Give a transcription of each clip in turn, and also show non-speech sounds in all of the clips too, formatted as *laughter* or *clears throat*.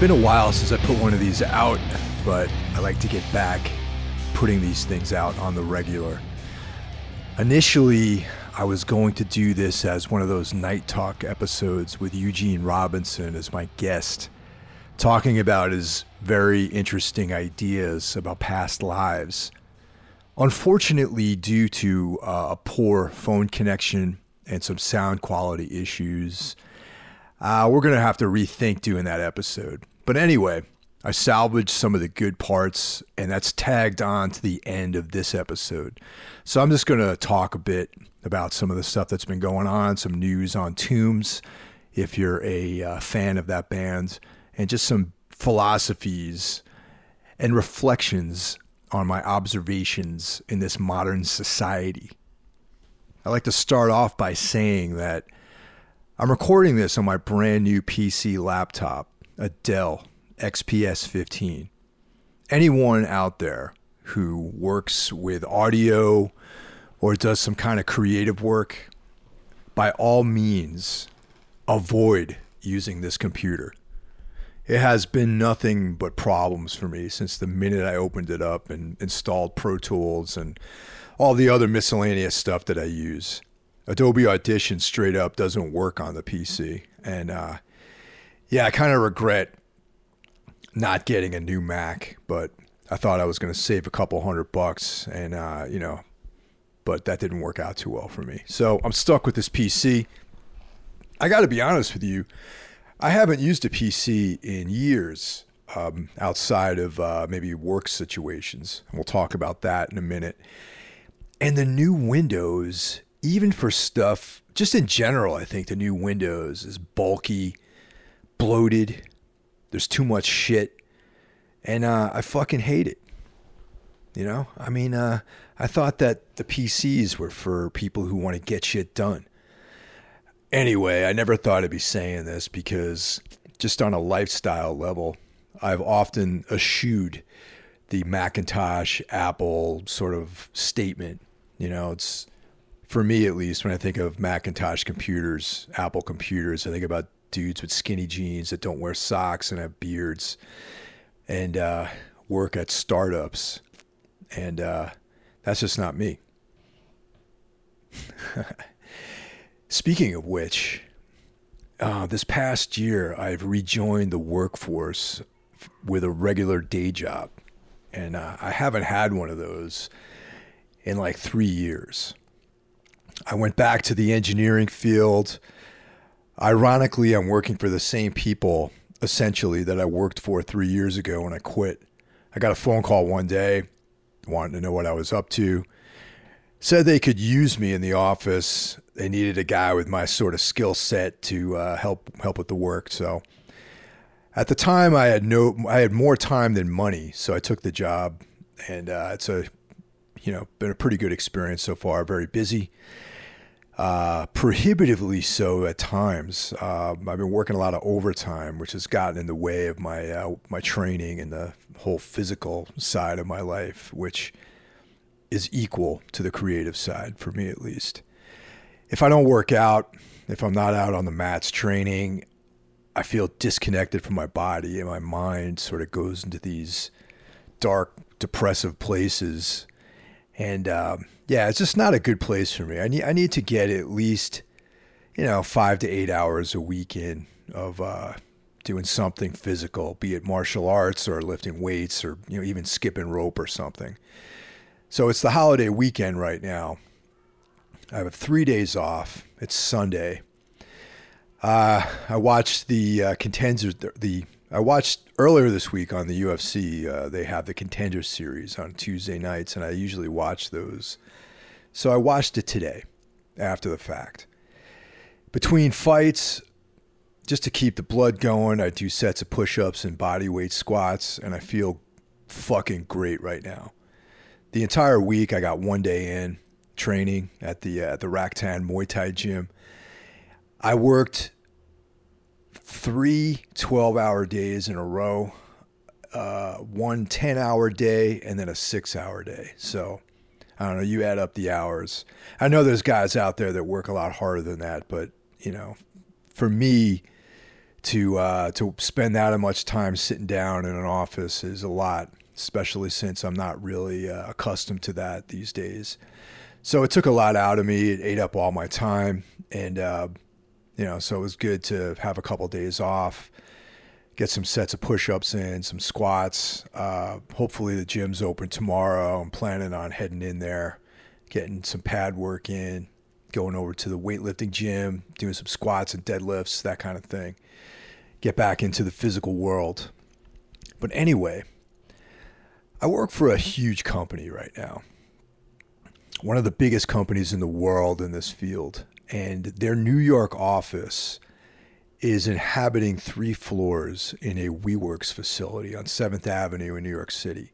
been a while since I put one of these out, but I like to get back putting these things out on the regular. Initially, I was going to do this as one of those night talk episodes with Eugene Robinson as my guest, talking about his very interesting ideas about past lives. Unfortunately, due to uh, a poor phone connection and some sound quality issues, uh, we're going to have to rethink doing that episode. But anyway, I salvaged some of the good parts, and that's tagged on to the end of this episode. So I'm just going to talk a bit about some of the stuff that's been going on, some news on Tombs, if you're a uh, fan of that band, and just some philosophies and reflections on my observations in this modern society. I like to start off by saying that I'm recording this on my brand new PC laptop, a Dell XPS 15. Anyone out there who works with audio or does some kind of creative work, by all means, avoid using this computer. It has been nothing but problems for me since the minute I opened it up and installed Pro Tools and all the other miscellaneous stuff that I use. Adobe Audition straight up doesn't work on the PC. And uh, yeah, I kind of regret not getting a new Mac, but I thought I was going to save a couple hundred bucks and, uh, you know, but that didn't work out too well for me. So I'm stuck with this PC. I got to be honest with you, I haven't used a PC in years um, outside of uh, maybe work situations. We'll talk about that in a minute. And the new Windows even for stuff, just in general, I think the new Windows is bulky, bloated. There's too much shit. And uh, I fucking hate it. You know, I mean, uh, I thought that the PCs were for people who want to get shit done. Anyway, I never thought I'd be saying this because just on a lifestyle level, I've often eschewed the Macintosh Apple sort of statement. You know, it's for me at least, when I think of Macintosh computers, Apple computers, I think about dudes with skinny jeans that don't wear socks and have beards and uh, work at startups. And uh, that's just not me. *laughs* Speaking of which, uh, this past year, I've rejoined the workforce with a regular day job. And uh, I haven't had one of those in like three years. I went back to the engineering field. Ironically, I'm working for the same people essentially that I worked for three years ago when I quit. I got a phone call one day, wanted to know what I was up to. Said they could use me in the office. They needed a guy with my sort of skill set to uh, help help with the work. So at the time, I had no, I had more time than money, so I took the job, and uh, it's a, you know, been a pretty good experience so far. Very busy uh, prohibitively so at times. Uh, I've been working a lot of overtime, which has gotten in the way of my uh, my training and the whole physical side of my life, which is equal to the creative side for me at least. If I don't work out, if I'm not out on the mats training, I feel disconnected from my body and my mind sort of goes into these dark, depressive places. And um, yeah, it's just not a good place for me. I need I need to get at least, you know, five to eight hours a week in of uh, doing something physical, be it martial arts or lifting weights or you know even skipping rope or something. So it's the holiday weekend right now. I have three days off. It's Sunday. Uh, I watched the uh, contenders, the I watched earlier this week on the UFC. Uh, they have the contender series on Tuesday nights, and I usually watch those. So I watched it today, after the fact. Between fights, just to keep the blood going, I do sets of push-ups and body weight squats, and I feel fucking great right now. The entire week, I got one day in training at the uh, the Raktan Muay Thai gym. I worked three 12 hour days in a row, uh, one 10 hour day, and then a six hour day. So I don't know, you add up the hours. I know there's guys out there that work a lot harder than that, but, you know, for me to uh, to spend that much time sitting down in an office is a lot, especially since I'm not really uh, accustomed to that these days. So it took a lot out of me. It ate up all my time, and uh, you know, so it was good to have a couple of days off, get some sets of push-ups in, some squats. Uh, hopefully the gym's open tomorrow. I'm planning on heading in there, getting some pad work in, going over to the weightlifting gym, doing some squats and deadlifts, that kind of thing. Get back into the physical world. But anyway, I work for a huge company right now. One of the biggest companies in the world in this field. And their New York office is inhabiting three floors in a WeWorks facility on 7th Avenue in New York City.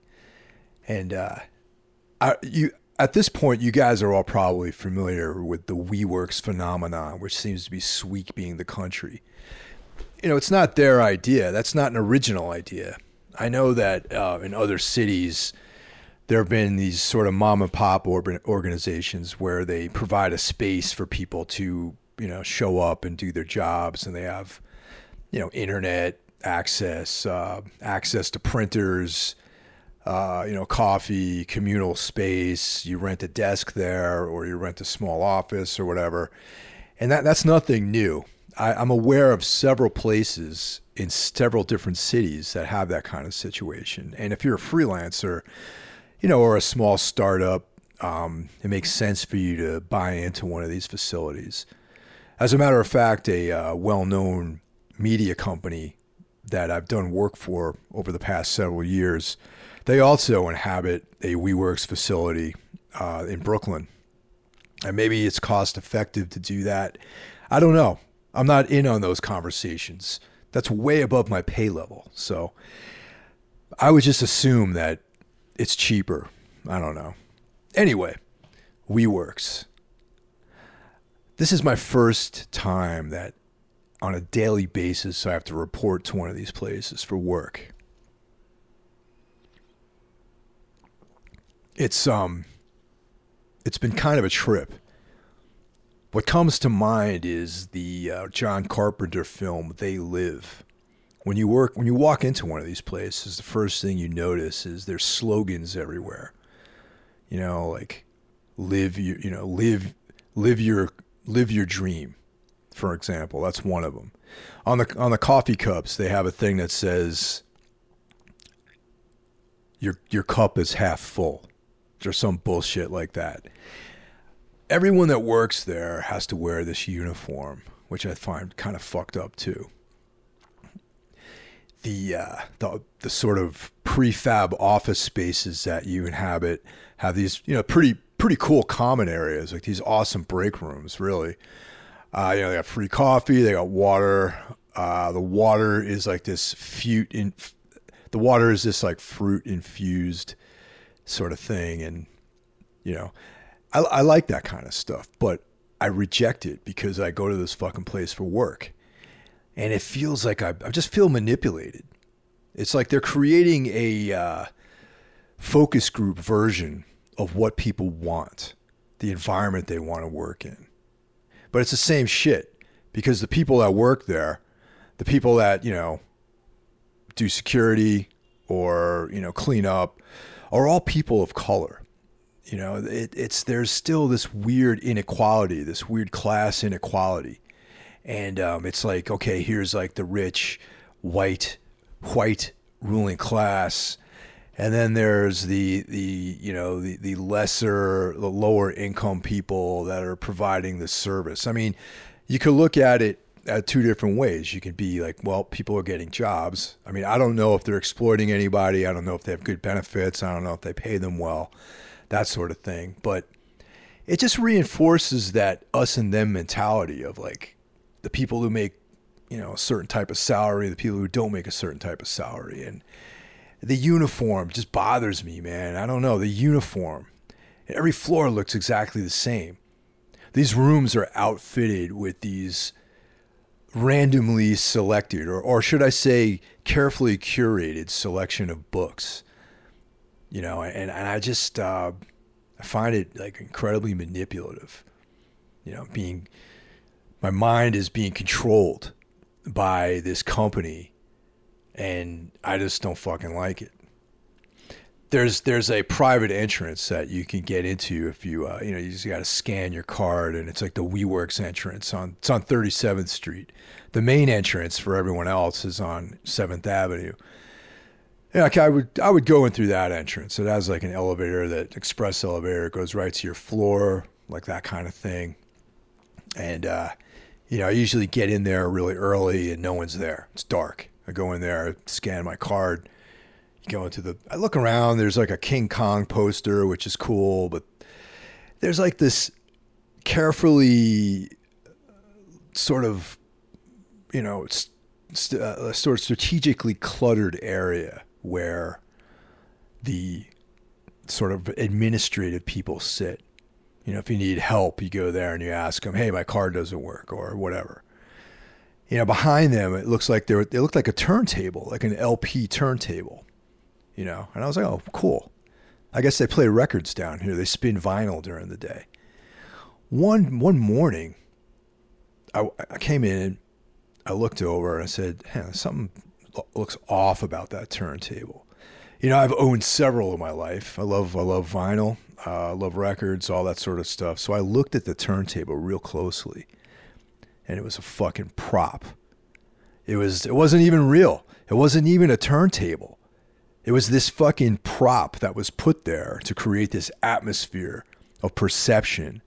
And uh, I, you, at this point, you guys are all probably familiar with the WeWorks phenomenon, which seems to be sweeping the country. You know, it's not their idea. That's not an original idea. I know that uh, in other cities, there have been these sort of mom and pop organizations where they provide a space for people to, you know, show up and do their jobs, and they have, you know, internet access, uh, access to printers, uh, you know, coffee, communal space. You rent a desk there, or you rent a small office, or whatever. And that that's nothing new. I, I'm aware of several places in several different cities that have that kind of situation. And if you're a freelancer, you know, or a small startup, um, it makes sense for you to buy into one of these facilities. As a matter of fact, a uh, well-known media company that I've done work for over the past several years they also inhabit a WeWorks facility uh, in Brooklyn. And maybe it's cost effective to do that. I don't know. I'm not in on those conversations. That's way above my pay level. So I would just assume that it's cheaper. I don't know. Anyway, WeWorks. This is my first time that on a daily basis I have to report to one of these places for work. it's um it's been kind of a trip. What comes to mind is the uh, John Carpenter film They Live. When you work when you walk into one of these places, the first thing you notice is there's slogans everywhere. You know, like live your you know, live live your live your dream. For example, that's one of them. On the on the coffee cups, they have a thing that says your your cup is half full or some bullshit like that. Everyone that works there has to wear this uniform, which I find kind of fucked up too. The uh, the the sort of prefab office spaces that you inhabit have these you know pretty pretty cool common areas like these awesome break rooms really. Uh, you know they got free coffee, they got water. Uh, the water is like this fruit in the water is this like fruit infused sort of thing. And, you know, I, I like that kind of stuff, but I reject it because I go to this fucking place for work. And it feels like I, I just feel manipulated. It's like they're creating a uh, focus group version of what people want, the environment they want to work in. But it's the same shit because the people that work there, the people that, you know, do security or, you know, clean up, are all people of color. You know, it, it's there's still this weird inequality, this weird class inequality, and um, it's like okay, here's like the rich, white, white ruling class, and then there's the the you know the the lesser, the lower income people that are providing the service. I mean, you could look at it at two different ways. You could be like, well, people are getting jobs. I mean, I don't know if they're exploiting anybody. I don't know if they have good benefits. I don't know if they pay them well, that sort of thing. But it just reinforces that us and them mentality of like the people who make, you know, a certain type of salary, the people who don't make a certain type of salary. And the uniform just bothers me, man. I don't know. The uniform. Every floor looks exactly the same. These rooms are outfitted with these randomly selected, or, or should I say, carefully curated selection of books. You know, and, and I just uh, I find it like incredibly manipulative. You know, being my mind is being controlled by this company and I just don't fucking like it. There's there's a private entrance that you can get into if you uh, you know you just got to scan your card and it's like the WeWorks entrance on it's on 37th Street. The main entrance for everyone else is on 7th Avenue. Yeah, I would I would go in through that entrance. It has like an elevator that express elevator goes right to your floor, like that kind of thing. And uh, you know, I usually get in there really early and no one's there. It's dark. I go in there, scan my card. Go into the I look around, there's like a King Kong poster, which is cool, but there's like this carefully sort of you know, st- uh, sort of strategically cluttered area where the sort of administrative people sit. You know, if you need help, you go there and you ask them, "Hey, my car doesn't work," or whatever. You know, behind them, it looks like they're it looked like a turntable, like an LP turntable. You know, and I was like, "Oh, cool." I guess they play records down here. They spin vinyl during the day. One one morning, I, I came in, I looked over, and I said, hey, something looks off about that turntable." You know, I've owned several in my life. I love I love vinyl. Uh, love records, all that sort of stuff. So I looked at the turntable real closely, and it was a fucking prop. It was. It wasn't even real. It wasn't even a turntable. It was this fucking prop that was put there to create this atmosphere of perception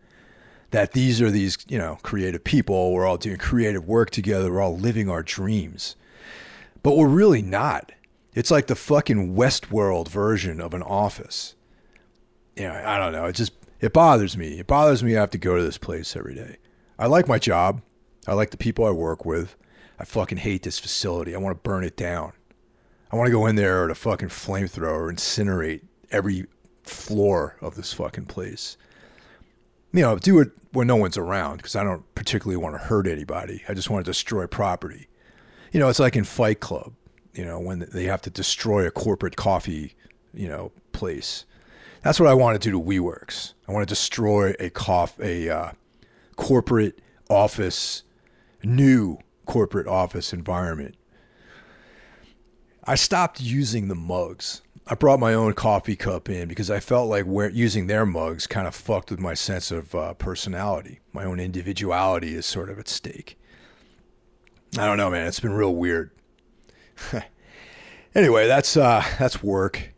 that these are these, you know, creative people. We're all doing creative work together. We're all living our dreams. But we're really not. It's like the fucking Westworld version of an office you know, I don't know. It just it bothers me. It bothers me I have to go to this place every day. I like my job. I like the people I work with. I fucking hate this facility. I want to burn it down. I want to go in there with a fucking flamethrower, incinerate every floor of this fucking place. You know, do it when no one's around because I don't particularly want to hurt anybody. I just want to destroy property. You know, it's like in Fight Club, you know, when they have to destroy a corporate coffee, you know, place. That's what I want to do to WeWorks. I want to destroy a cough, a uh, corporate office, new corporate office environment. I stopped using the mugs. I brought my own coffee cup in because I felt like using their mugs kind of fucked with my sense of uh, personality. My own individuality is sort of at stake. I don't know, man. It's been real weird. *laughs* anyway, that's uh, that's work.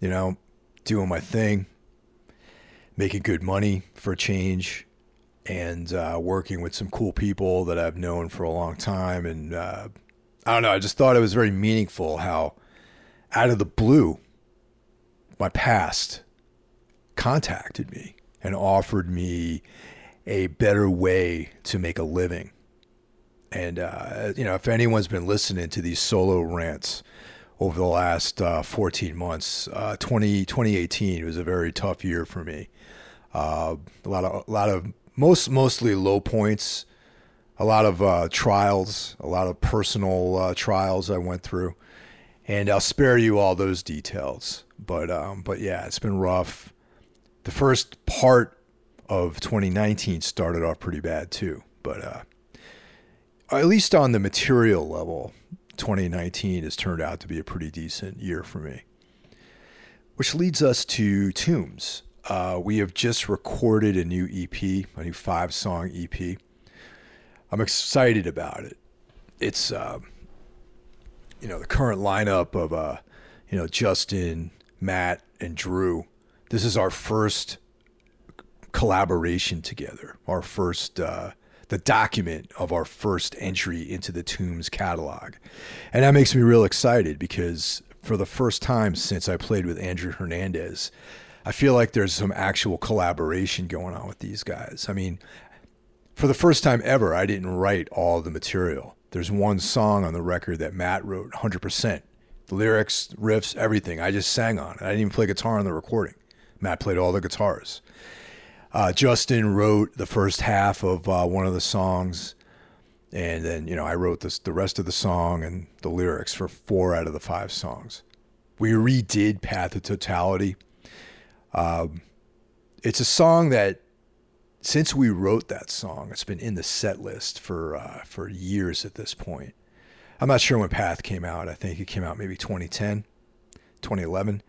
You know, doing my thing, making good money for a change, and uh, working with some cool people that I've known for a long time. And uh, I don't know, I just thought it was very meaningful how, out of the blue, my past contacted me and offered me a better way to make a living. And, uh, you know, if anyone's been listening to these solo rants, over the last uh, 14 months. Uh, 20, 2018 was a very tough year for me. Uh, a lot of, a lot of most, mostly low points, a lot of uh, trials, a lot of personal uh, trials I went through, and I'll spare you all those details. But, um, but yeah, it's been rough. The first part of 2019 started off pretty bad too, but uh, at least on the material level, 2019 has turned out to be a pretty decent year for me. Which leads us to Tombs. Uh, we have just recorded a new EP, a new five song EP. I'm excited about it. It's, uh, you know, the current lineup of, uh, you know, Justin, Matt, and Drew. This is our first collaboration together, our first uh, the document of our first entry into the Tombs catalog. And that makes me real excited because for the first time since I played with Andrew Hernandez, I feel like there's some actual collaboration going on with these guys. I mean, for the first time ever, I didn't write all the material. There's one song on the record that Matt wrote 100%. The lyrics, riffs, everything. I just sang on it. I didn't even play guitar on the recording. Matt played all the guitars. Uh, Justin wrote the first half of uh, one of the songs, and then you know I wrote this, the rest of the song and the lyrics for four out of the five songs. We redid "Path of Totality." Um, it's a song that since we wrote that song, it's been in the set list for uh, for years at this point. I'm not sure when Path came out. I think it came out maybe 2010, 2011.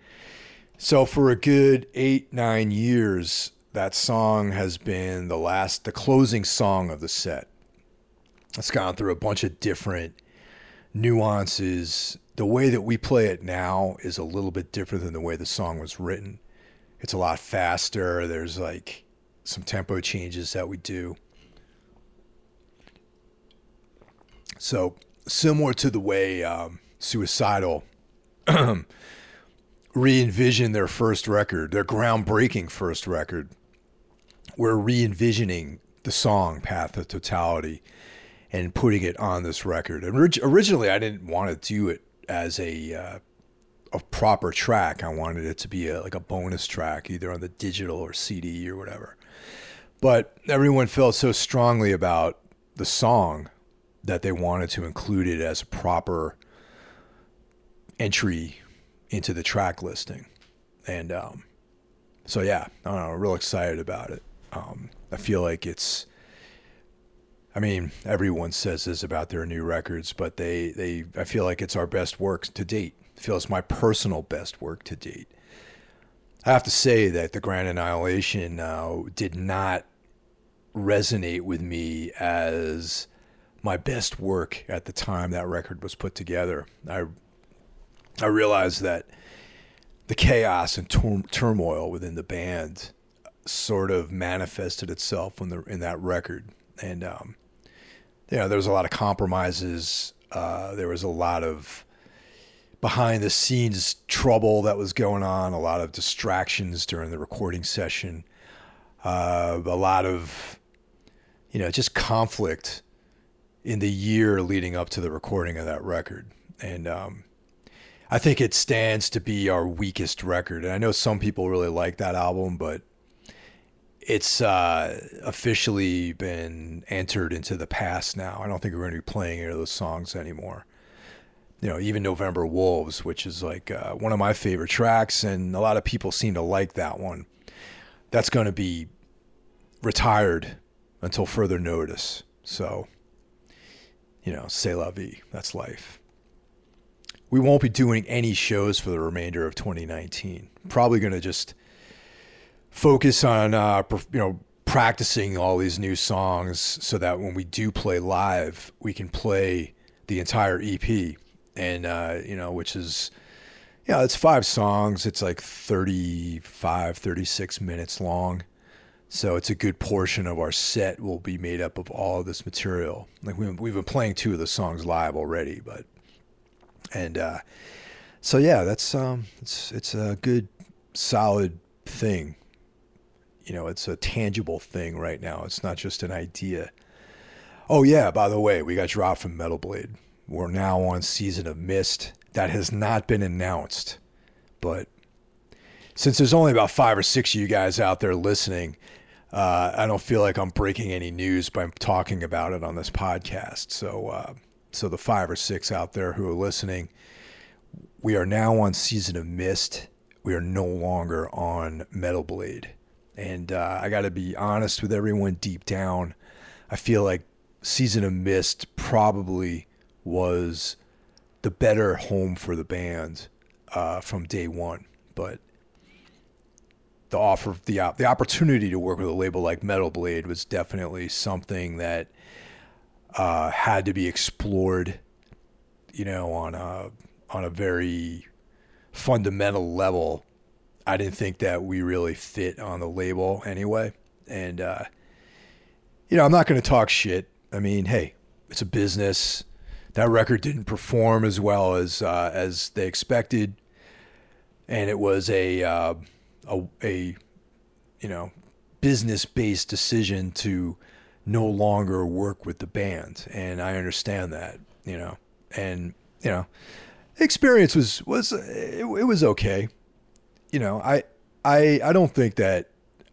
So for a good eight, nine years, that song has been the last, the closing song of the set. It's gone through a bunch of different nuances. The way that we play it now is a little bit different than the way the song was written. It's a lot faster. There's like some tempo changes that we do. So, similar to the way um, Suicidal *clears throat* re envisioned their first record, their groundbreaking first record, we're re envisioning the song Path of Totality and putting it on this record. And orig- originally, I didn't want to do it as a uh, a proper track. I wanted it to be a, like a bonus track, either on the digital or CD or whatever. But everyone felt so strongly about the song that they wanted to include it as a proper entry into the track listing. And um, so, yeah, I know, real excited about it. Um, I feel like it's I mean, everyone says this about their new records, but they, they I feel like it's our best work to date. I feel it's my personal best work to date. I have to say that the Grand Annihilation uh, did not resonate with me as my best work at the time that record was put together. I I realized that the chaos and tur- turmoil within the band sort of manifested itself in the in that record, and um, you know, there was a lot of compromises. Uh, there was a lot of behind the scenes trouble that was going on, a lot of distractions during the recording session, uh, a lot of, you know, just conflict in the year leading up to the recording of that record. And um, I think it stands to be our weakest record. And I know some people really like that album, but it's uh, officially been entered into the past now. I don't think we're going to be playing any of those songs anymore. You know, even November Wolves, which is like uh, one of my favorite tracks, and a lot of people seem to like that one. That's going to be retired until further notice. So, you know, c'est la vie. That's life. We won't be doing any shows for the remainder of 2019. Probably going to just focus on uh, you know practicing all these new songs so that when we do play live, we can play the entire EP, and uh, you know, which is yeah, it's five songs. It's like 35, 36 minutes long. So it's a good portion of our set will be made up of all of this material. Like we've, we've been playing two of the songs live already, but and uh, so yeah, that's um, it's it's a good solid thing you know, it's a tangible thing right now. It's not just an idea. Oh yeah, by the way, we got dropped from Metal Blade. We're now on season of Mist. That has not been announced, but since there's only about five or six of you guys out there listening, uh, I don't feel like I'm breaking any news by talking about it on this podcast. So, uh, so the five or six out there who are listening, we are now on season of Mist. We are no longer on Metal Blade. And uh, I got to be honest with everyone deep down. I feel like Season of Mist probably was the better home for the band uh, from day one. But the offer, the the opportunity to work with a label like Metal Blade was definitely something that uh, had to be explored. You know, on a on a very fundamental level I didn't think that we really fit on the label anyway. And, uh, you know, I'm not going to talk shit. I mean, hey, it's a business. That record didn't perform as well as uh, as they expected, and it was a uh, a, a you know business based decision to no longer work with the band, and I understand that, you know, and you know, experience was was it, it was okay you know, I I I don't think that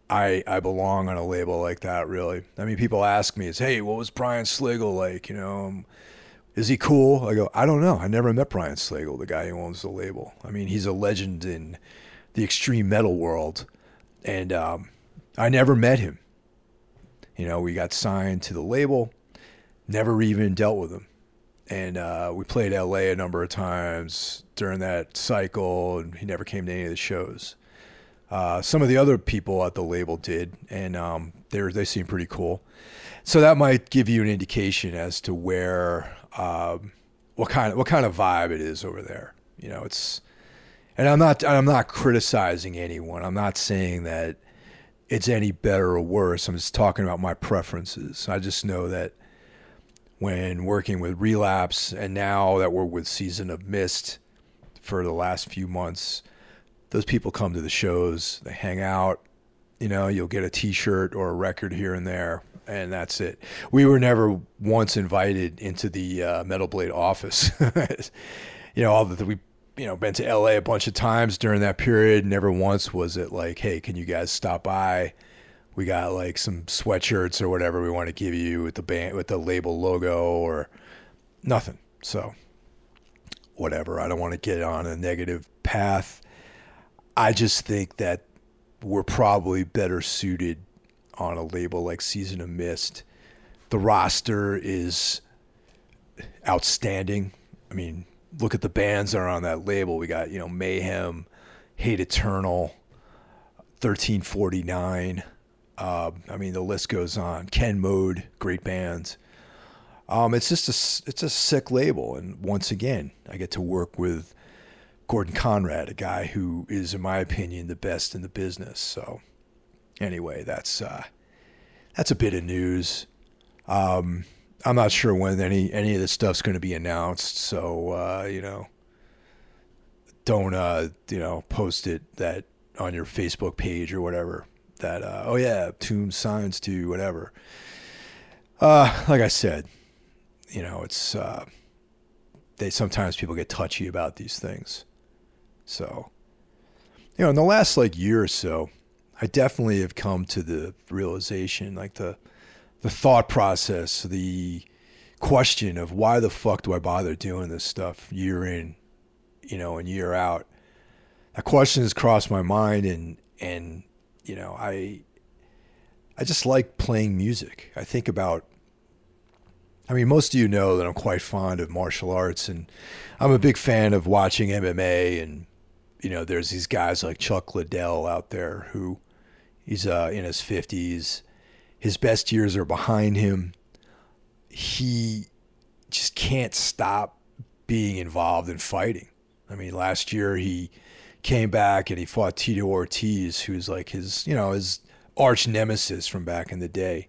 I I belong on a label like that really. I mean, people ask me, "Is hey, what was Brian Slagel like?" You know, um, is he cool? I go, I don't know. I never met Brian Slagel, the guy who owns the label. I mean, he's a legend in the extreme metal world, and um, I never met him. You know, we got signed to the label, never even dealt with him. And uh, we played LA a number of times during that cycle, and he never came to any of the shows. Uh, some of the other people at the label did, and um, they they seem pretty cool. So that might give you an indication as to where um, what kind of what kind of vibe it is over there. You know, it's and I'm not I'm not criticizing anyone. I'm not saying that it's any better or worse. I'm just talking about my preferences. I just know that when working with Relapse and now that we're with Season of Mist for the last few months, those people come to the shows, they hang out, you know, you'll get a t-shirt or a record here and there and that's it. We were never once invited into the uh, Metal Blade office. *laughs* you know, all that we you know been to LA a bunch of times during that period. Never once was it like, hey, can you guys stop by? We got like some sweatshirts or whatever we want to give you with the band with the label logo or nothing. So whatever. I don't want to get on a negative path. I just think that we're probably better suited on a label like Season of Mist. The roster is outstanding. I mean, look at the bands that are on that label. We got, you know, Mayhem, Hate Eternal, 1349, uh, I mean, the list goes on. Ken Mode, great bands. Um, it's just a it's a sick label, and once again, I get to work with Gordon Conrad, a guy who is, in my opinion, the best in the business. So, anyway, that's uh, that's a bit of news. Um, I'm not sure when any any of this stuff's going to be announced, so uh, you know, don't uh, you know post it that on your Facebook page or whatever that uh, oh yeah, Tomb signs to whatever. Uh, like I said, you know, it's uh, they sometimes people get touchy about these things. So, you know, in the last like year or so, I definitely have come to the realization, like the the thought process, the question of why the fuck do I bother doing this stuff year in, you know, and year out. That question has crossed my mind, and and you know, I I just like playing music. I think about I mean, most of you know that I'm quite fond of martial arts and I'm a big fan of watching MMA and you know, there's these guys like Chuck Liddell out there who he's uh, in his 50s. His best years are behind him. He just can't stop being involved in fighting. I mean, last year he came back and he fought Tito Ortiz, who's like his, you know, his arch nemesis from back in the day.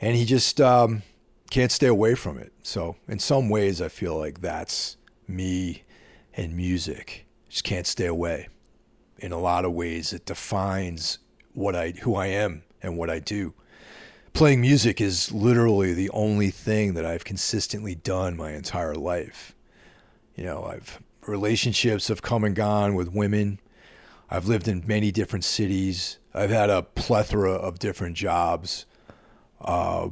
And he just um, can't stay away from it. So, in some ways, I feel like that's me and music. Just can't stay away. In a lot of ways, it defines what I, who I am and what I do. Playing music is literally the only thing that I've consistently done my entire life. You know, I've relationships have come and gone with women. I've lived in many different cities. I've had a plethora of different jobs. Uh,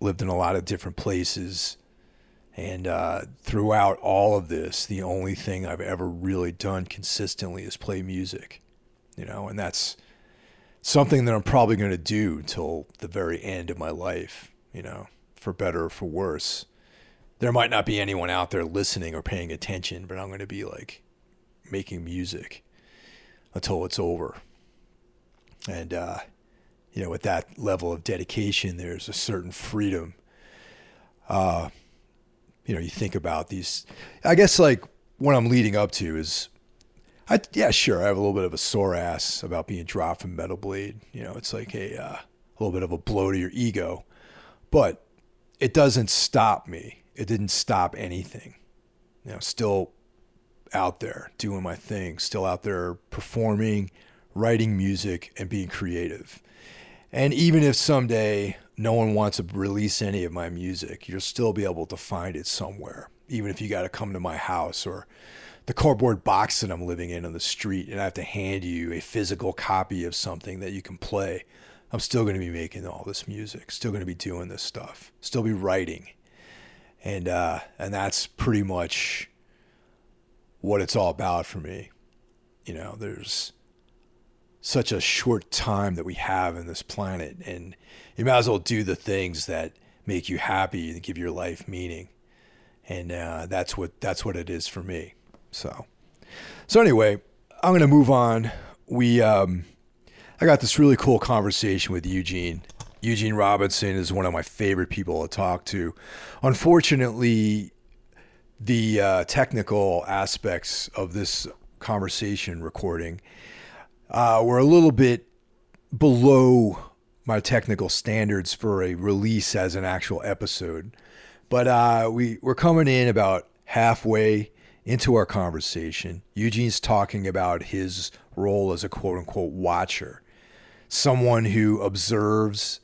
lived in a lot of different places. And uh, throughout all of this, the only thing I've ever really done consistently is play music, you know, and that's something that I'm probably going to do till the very end of my life, you know, for better or for worse there might not be anyone out there listening or paying attention, but I'm going to be like making music until it's over. And, uh, you know, with that level of dedication, there's a certain freedom. Uh, you know, you think about these, I guess like what I'm leading up to is, I, yeah, sure. I have a little bit of a sore ass about being dropped from Metal Blade. You know, it's like a, uh, a little bit of a blow to your ego, but it doesn't stop me it didn't stop anything. You know, still out there doing my thing, still out there performing, writing music, and being creative. And even if someday no one wants to release any of my music, you'll still be able to find it somewhere. Even if you got to come to my house or the cardboard box that I'm living in on the street and I have to hand you a physical copy of something that you can play, I'm still going to be making all this music, still going to be doing this stuff, still be writing and uh, and that's pretty much what it's all about for me. You know, there's such a short time that we have in this planet, and you might as well do the things that make you happy and give your life meaning. And uh, that's what that's what it is for me. So, so anyway, I'm gonna move on. We um, I got this really cool conversation with Eugene. Eugene Robinson is one of my favorite people to talk to. Unfortunately, the uh, technical aspects of this conversation recording uh, were a little bit below my technical standards for a release as an actual episode. But uh, we, we're coming in about halfway into our conversation. Eugene's talking about his role as a quote unquote watcher, someone who observes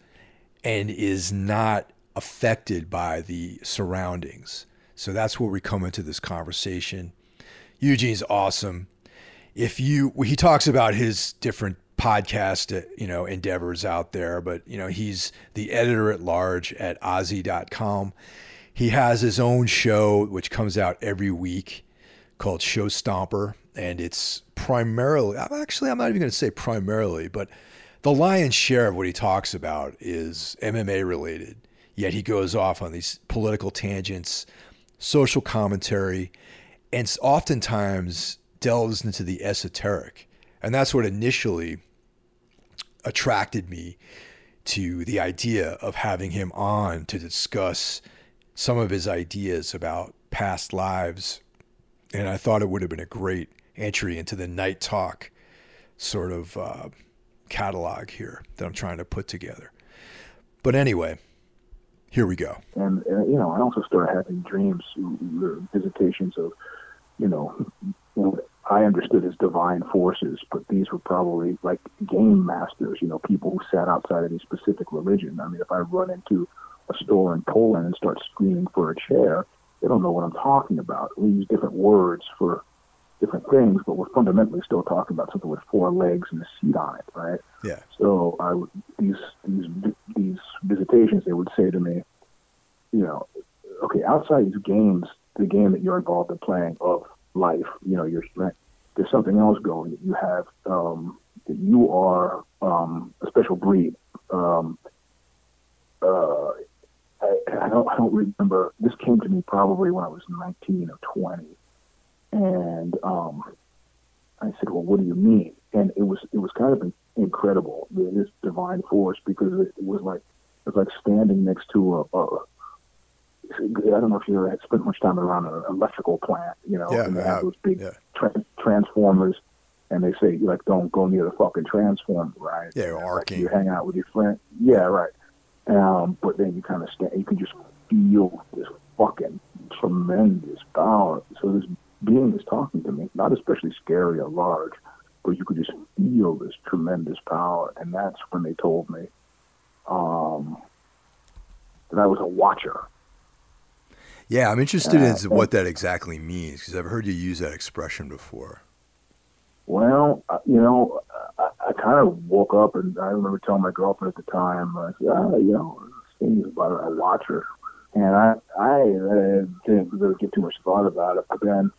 and is not affected by the surroundings. So that's where we come into this conversation. Eugene's awesome. If you, he talks about his different podcast, uh, you know, endeavors out there, but you know, he's the editor at large at OZY.com. He has his own show which comes out every week called Show Stomper, and it's primarily, actually, I'm not even going to say primarily, but the lion's share of what he talks about is MMA related. Yet he goes off on these political tangents, social commentary, and oftentimes delves into the esoteric. And that's what initially attracted me to the idea of having him on to discuss some of his ideas about past lives. And I thought it would have been a great entry into the night talk sort of uh, catalog here that I'm trying to put together. But anyway, here we go. And, uh, you know, I also started having dreams, visitations of, you know, what I understood as divine forces, but these were probably like game masters, you know, people who sat outside of any specific religion. I mean, if I run into a store in Poland and start screaming for a chair, they don't know what I'm talking about. We use different words for different things, but we're fundamentally still talking about something with four legs and a seat on it, right? Yeah. So I would, these these these visitations, they would say to me, you know, okay, outside these games, the game that you're involved in playing of life, you know, you're there's something else going. That you have um, that you are um, a special breed. Um, uh, I, I don't I don't remember. This came to me probably when I was 19 or 20 and um, I said, "Well, what do you mean?" And it was it was kind of incredible this divine force because it, was like it was like standing next to a, a I don't know if you ever spent much time around an electrical plant, you know, yeah, and they have those big yeah. tra- transformers, and they say like don't go near the fucking transformer, right? Yeah, like, arcing. You hang out with your friend, yeah, right. Um, but then you kind of stand, you can just feel this fucking tremendous power. So this being is talking to me, not especially scary or large, but you could just feel this tremendous power. And that's when they told me um, that I was a watcher. Yeah, I'm interested uh, in what that exactly means because I've heard you use that expression before. Well, uh, you know, I, I kind of woke up and I remember telling my girlfriend at the time, I said, ah, you know, this thing is about a watcher. And I, I uh, didn't really give too much thought about it. But then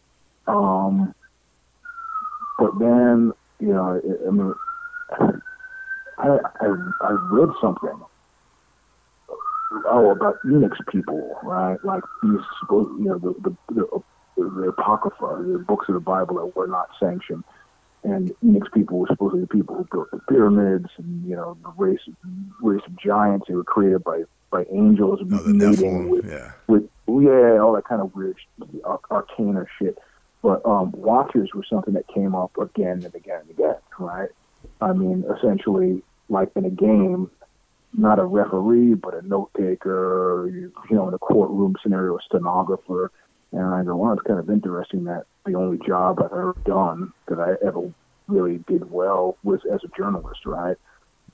um, but then, you know, I, I mean, *laughs* I, I, I read something oh about Enoch's people, right? Like these, you know, the the, the, the apocrypha, the books of the Bible that were not sanctioned, and Enoch's people were supposedly the people who built the pyramids, and you know, the race race of giants. They were created by by angels oh, Nephilim, with, yeah. with yeah, all that kind of weird arcana shit. But um, watchers were something that came up again and again and again, right? I mean, essentially, like in a game, not a referee, but a note taker, you, you know, in a courtroom scenario, a stenographer. And I go, well, it's kind of interesting that the only job I've ever done that I ever really did well was as a journalist, right?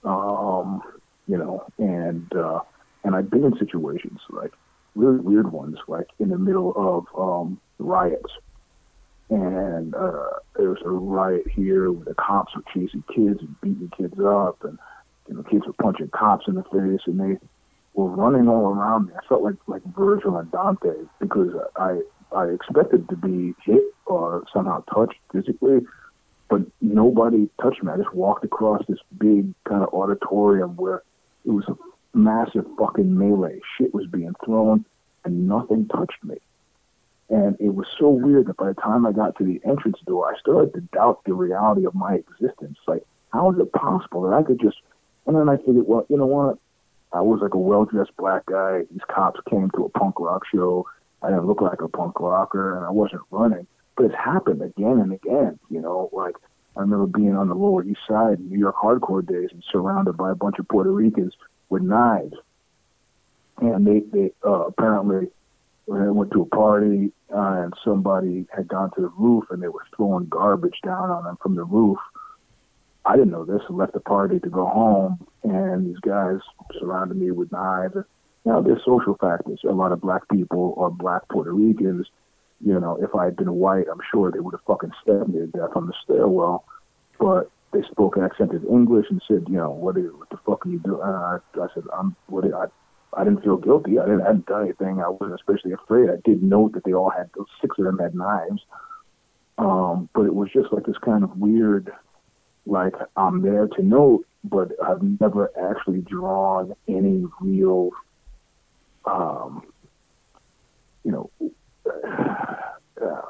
Um, you know, and uh, and I've been in situations like really weird ones, like in the middle of um, riots and uh, there was a riot here where the cops were chasing kids and beating kids up, and you know, kids were punching cops in the face, and they were running all around me. I felt like like Virgil and Dante because I I expected to be hit or somehow touched physically, but nobody touched me. I just walked across this big kind of auditorium where it was a massive fucking melee. Shit was being thrown, and nothing touched me. And it was so weird that by the time I got to the entrance door, I started to doubt the reality of my existence. Like, how is it possible that I could just? And then I figured, well, you know what? I was like a well-dressed black guy. These cops came to a punk rock show. I didn't look like a punk rocker, and I wasn't running. But it's happened again and again. You know, like I remember being on the Lower East Side in New York hardcore days and surrounded by a bunch of Puerto Ricans with knives, and they they uh, apparently went to a party uh, and somebody had gone to the roof and they were throwing garbage down on them from the roof. I didn't know this. I left the party to go home, and these guys surrounded me with knives. Now, there's social factors. A lot of black people or black Puerto Ricans. You know, if I had been white, I'm sure they would have fucking stabbed me to death on the stairwell. But they spoke accented English and said, you know, what, are, what the fuck are you doing? Uh, I, I said, I'm what? I I didn't feel guilty. I didn't I hadn't done anything. I wasn't especially afraid. I did know that they all had those six of them had knives. Um, but it was just like this kind of weird, like I'm there to note, but I've never actually drawn any real, um, you know, uh, *sighs*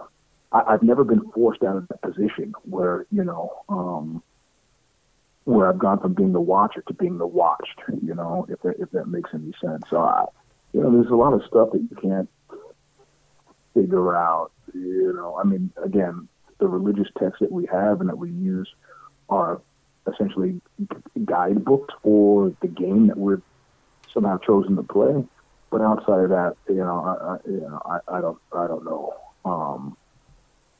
I, I've never been forced out of that position where you know. Um, where I've gone from being the watcher to being the watched, you know, if that, if that makes any sense. So, I, you know, there's a lot of stuff that you can't figure out, you know. I mean, again, the religious texts that we have and that we use are essentially guidebooks for the game that we're somehow chosen to play. But outside of that, you know, I, I you know, I, I don't, I don't know. Um,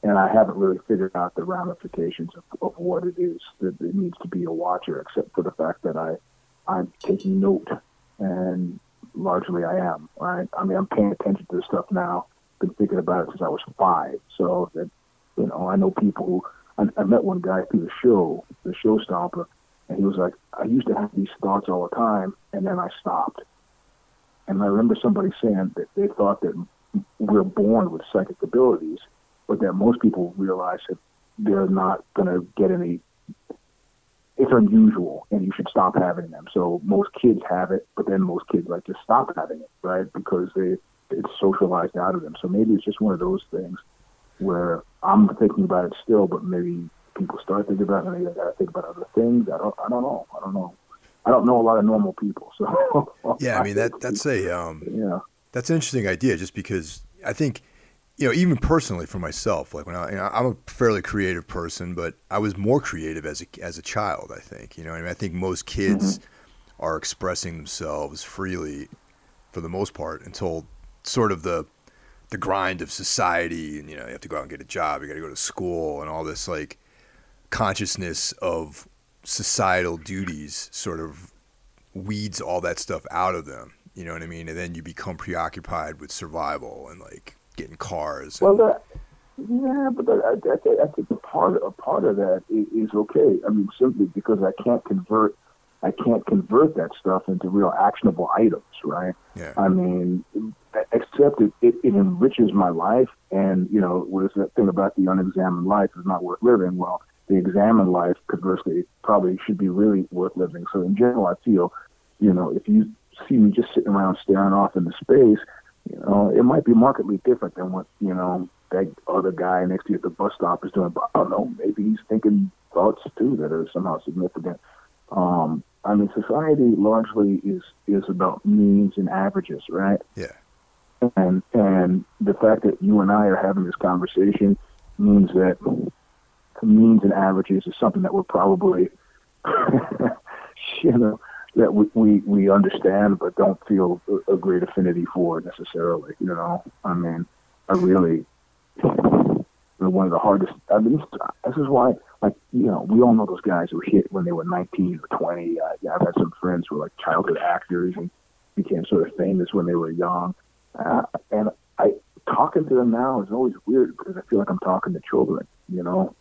and I haven't really figured out the ramifications of, of what it is that it needs to be a watcher, except for the fact that I I'm taking note, and largely I am. Right? I mean, I'm paying attention to this stuff now. Been thinking about it since I was five, so that you know, I know people who. I, I met one guy through the show, the show stomper, and he was like, I used to have these thoughts all the time, and then I stopped. And I remember somebody saying that they thought that we're born with psychic abilities but that most people realize that they're not going to get any. It's unusual, and you should stop having them. So most kids have it, but then most kids like just stop having it, right? Because they it's socialized out of them. So maybe it's just one of those things where I'm thinking about it still, but maybe people start thinking about it. Maybe I got to think about other things. I don't. I don't know. I don't know. I don't know a lot of normal people. So yeah, I mean that *laughs* that's a um, yeah that's an interesting idea. Just because I think you know, even personally for myself, like when I, you know, I'm a fairly creative person, but I was more creative as a, as a child, I think, you know, I mean, I think most kids mm-hmm. are expressing themselves freely for the most part until sort of the, the grind of society and, you know, you have to go out and get a job, you got to go to school and all this like consciousness of societal duties sort of weeds all that stuff out of them. You know what I mean? And then you become preoccupied with survival and like getting cars. Well, that, yeah, but that, I, I, think, I think part a part of that is, is okay. I mean, simply because I can't convert I can't convert that stuff into real actionable items, right? Yeah. I mean, except it, it, it enriches my life, and you know, what is that thing about the unexamined life is not worth living? Well, the examined life, conversely, probably should be really worth living. So in general, I feel, you know, if you see me just sitting around staring off into space, you know, it might be markedly different than what, you know, that other guy next to you at the bus stop is doing. But I don't know, maybe he's thinking thoughts too that are somehow significant. Um, I mean, society largely is is about means and averages, right? Yeah. And and the fact that you and I are having this conversation means that means and averages is something that we're probably, *laughs* you know, that we, we, we understand but don't feel a, great affinity for necessarily. You know, I mean, I really one of the hardest. I mean, this is why, like, you know, we all know those guys who hit when they were 19 or 20. Uh, yeah, I've had some friends who were like childhood actors and became sort of famous when they were young. Uh, and I talking to them now is always weird because I feel like I'm talking to children. You know,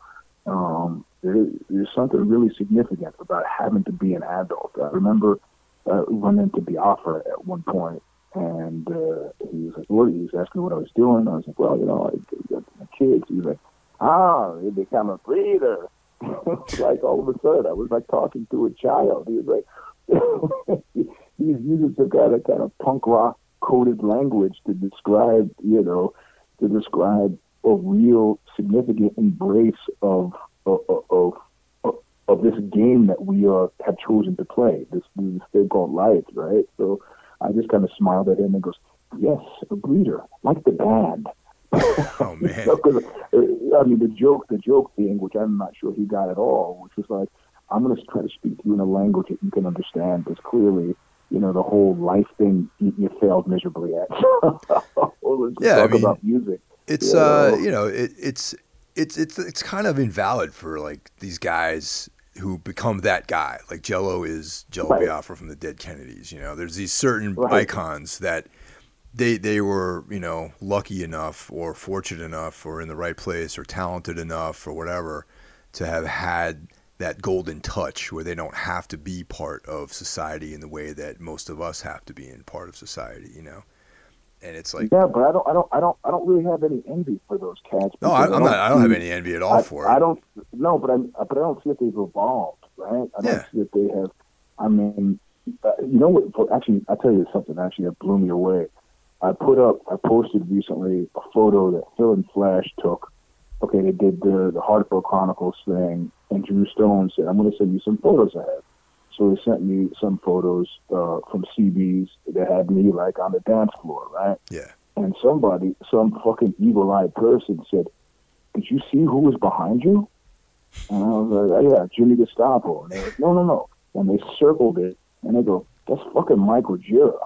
um, there's something really significant about having to be an adult. I remember uh, running into Biafra at one point, and uh, he was like, "What?" He was asking what I was doing. I was like, "Well, you know, I got my kids." He was like, "Ah, you become a breeder." *laughs* like all of a sudden, I was like talking to a child. He was like, *laughs* he's using some kind of kind of punk rock coded language to describe, you know, to describe a real significant embrace of of of, of this game that we are have chosen to play. This this thing called life, right? So I just kind of smiled at him and goes, "Yes, a breeder, like the band." oh *laughs* man! Uh, I mean, the joke, the joke thing, which I'm not sure he got at all, which was like, "I'm going to try to speak to you in a language that you can understand," because clearly, you know, the whole life thing you, failed miserably at. *laughs* yeah, talk I mean, about music. It's you uh, know? you know, it, it's it's it's it's kind of invalid for like these guys who become that guy. Like Jello is Jello Right. Biafra from the Dead Kennedys. You know, there's these certain Right. icons that they they were you know lucky enough or fortunate enough or in the right place or talented enough or whatever to have had that golden touch where they don't have to be part of society in the way that most of us have to be in part of society. You know, and it's like. yeah, but I don't, I don't, I don't, I don't really have any envy for those cats. No, I, I'm not. I don't have any envy at all I, for it. I don't no, but I but I don't see that they've evolved, right? I don't see that they have. I mean, uh, you know what? for- Actually, I tell you something. Actually, that blew me away. I put up, I posted recently a photo that Phil and Flash took. Okay, they did the the Hartford Chronicles thing, and Drew Stone said, "I'm going to send you some photos I have." So he sent me some photos uh, from CBs that had me like on the dance floor, right? Yeah. and somebody, some fucking evil-eyed person said, "Did you see who was behind you?" And I was like, "Oh yeah, Jimmy Gestapo." And they like, "No, no, no." And they circled it, and they go, "That's fucking Michael Gira."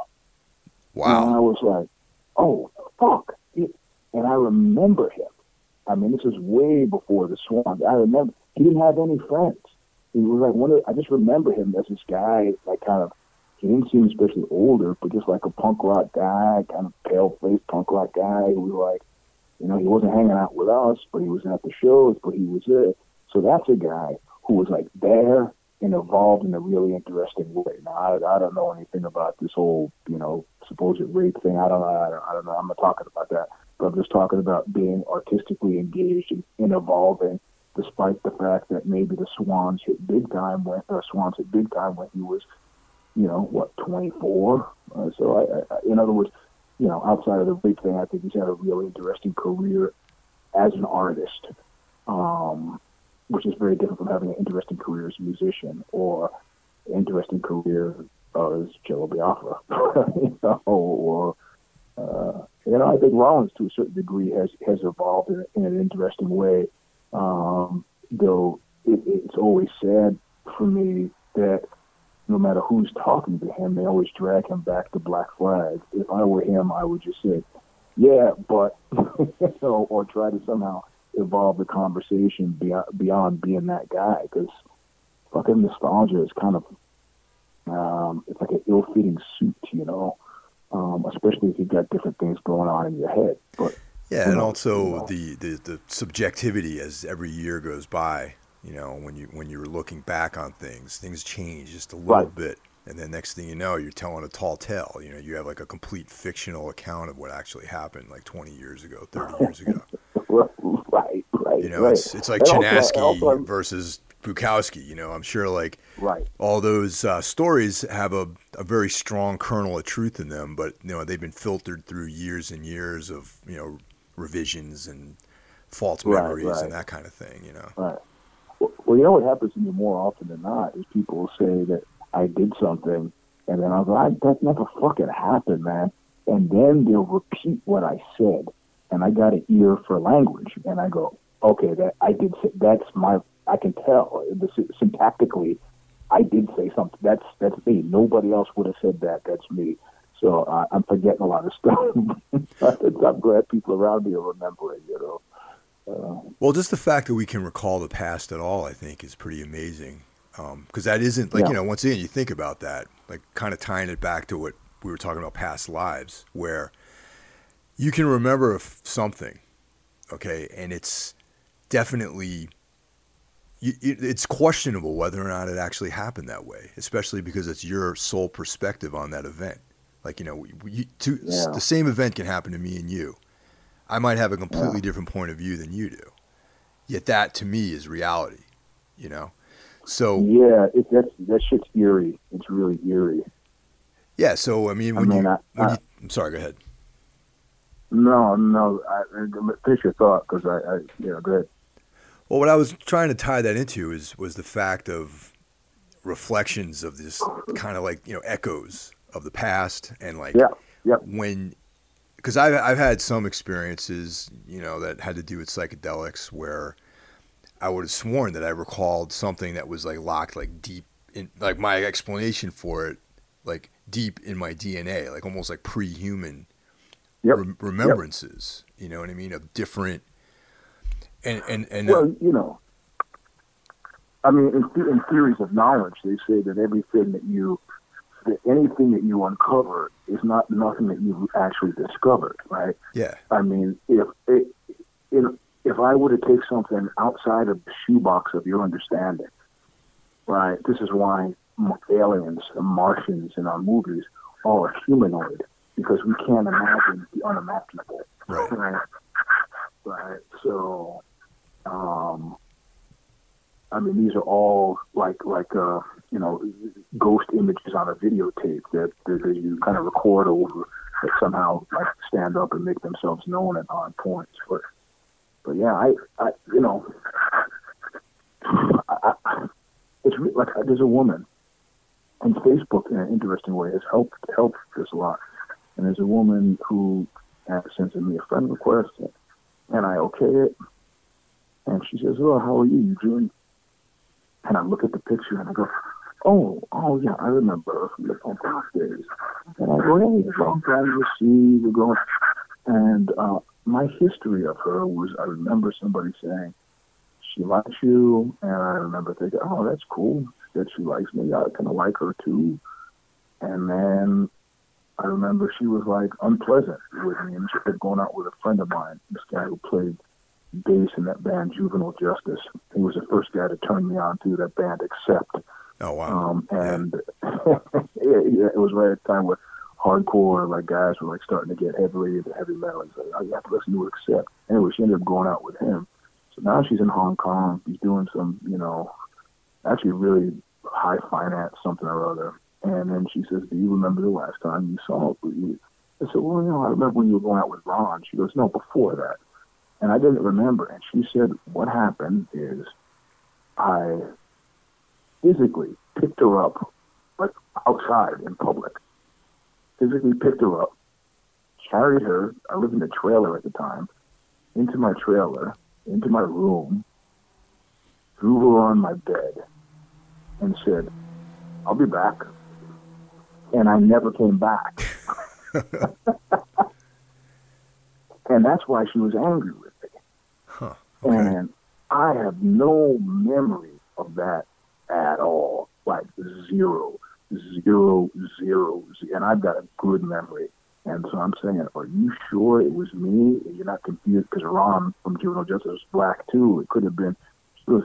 Wow. And I was like, "Oh fuck!" And I remember him. I mean, this was way before the Swans. I remember he didn't have any friends. He was like one of. I just remember him as this guy, like kind of. He didn't seem especially older, but just like a punk rock guy, kind of pale faced punk rock guy who was like, you know, he wasn't hanging out with us, but he was at the shows, but he was there. So that's a guy who was like there and evolved in a really interesting way. Now, I, I don't know anything about this whole, you know, supposed rape thing. I don't know. I don't, I don't know. I'm not talking about that. But I'm just talking about being artistically engaged and, and evolving, despite the fact that maybe the Swans hit big time when, or Swans hit big time when he was, you know, what, 24. Uh, so I, I, in other words, you know, outside of the big thing, I think he's had a really interesting career as an artist. Um, which is very different from having an interesting career as a musician or interesting career as Jello Biafra, *laughs* you know, or uh, you know, I think Rollins to a certain degree has has evolved in, in an interesting way. Um, though it, it's always sad for me that no matter who's talking to him, they always drag him back to Black Flag. If I were him, I would just say, "Yeah, but," *laughs* you know, or try to somehow evolve the conversation beyond beyond being that guy because fucking nostalgia is kind of um, it's like an ill-fitting suit, you know. Um, especially if you've got different things going on in your head. But Yeah, and also the, the the subjectivity as every year goes by. You know, when you when you're looking back on things, things change just a little Right. bit, and then next thing you know, you're telling a tall tale. You know, you have like a complete fictional account of what actually happened, like 20 years ago, 30 years ago. *laughs* right, right, You know, right. it's it's like Chinaski versus Bukowski. You know, I'm sure like right. all those uh, stories have a, a very strong kernel of truth in them, but you know they've been filtered through years and years of you know revisions and false Right, memories right. and that kind of thing. You know, Right. Well, well, you know what happens to me more often than not is people will say that I did something, and then I'll go, I, "That never fucking happened, man." And then they'll repeat what I said, and I got an ear for language, and I go, "Okay, that I did. Say, that's my. I can tell the, syntactically, I did say something. That's that's me. Nobody else would have said that. That's me." So uh, I'm forgetting a lot of *laughs* stuff. I'm glad people around me are remembering. You know. Uh, well, just the fact that we can recall the past at all, I think, is pretty amazing. Because that isn't like Yeah. you know, once again, you think about that, like kind of tying it back to what we were talking about past lives, where you can remember something, okay, and it's definitely it's questionable whether or not it actually happened that way, especially because it's your sole perspective on that event. Like you know, we, we, two, Yeah. the same event can happen to me and you. I might have a completely different point of view than you do. Yet that to me is reality. you know. So yeah, it, that's that shit's eerie. It's really eerie. Yeah. So I mean, when I mean, you, I, when I, you, I'm sorry. Go ahead. No, no. I, finish your thought because I, I, you know, go ahead. Well, what I was trying to tie that into is was the fact of reflections of this kind of like you know echoes of the past and like yeah, yeah. when because I've I've had some experiences you know that had to do with psychedelics where I would have sworn that I recalled something that was like locked like deep in like my explanation for it like deep in my DNA like almost like pre-human yep. rem- remembrances yep. you know what I mean of different and and and uh, well you know I mean in, in theories of knowledge they say that everything that you that anything that you uncover is not nothing that you've actually discovered, right? Yeah. I mean, if it, if I were to take something outside of the shoebox of your understanding, right? This is why aliens and Martians in our movies are humanoid because we can't imagine the unimaginable. Right. Right. right. So, um, I mean, these are all like like uh, you know ghost images on a videotape that, that you kind of record over that somehow like stand up and make themselves known at odd points. But but yeah, I, I you know, *sighs* I, I, it's like there's a woman, and Facebook in an interesting way has helped helped this a lot. And there's a woman who has sent me a friend request, and I okay it, and she says, "Oh, how are you, Eugene?" And I look at the picture and I go, "Oh, oh yeah, I remember the days." And I go, "Hey, long time no see. We're going." And uh, my history of her was I remember somebody saying she likes you, and I remember thinking, oh, that's cool that she likes me. I kind of like her too. And then I remember she was like unpleasant with me, and she had gone out with a friend of mine, this guy who played bass in that band Juvenile Justice. He was the first guy to turn me on to that band, Accept. Oh wow! Um, and *laughs* yeah. it was right at the time where hardcore like guys were like starting to get heavily into heavy metal. He's like, you have to listen to Accept. Anyway, she ended up going out with him. So now she's in Hong Kong. She's doing some, you know, actually really high finance something or other. And then she says, "Do you remember the last time you saw it?" I said, "Well, you know, I remember when you were going out with Ron." She goes, "No, before that." And I didn't remember. And she said, "What happened is, I physically picked her up, like outside in public, physically picked her up, carried her, I lived in a trailer at the time, into my trailer, into my room, threw her on my bed, and said, I'll be back. And I never came back. *laughs* *laughs* and that's why she was angry with me. Huh, okay. And I have no memory of that at all. Like zero zero, zero, and I've got a good memory. And so I'm saying, are you sure it was me? You're not confused because Ron from Juvenile Justice was black too. It could have been. It was,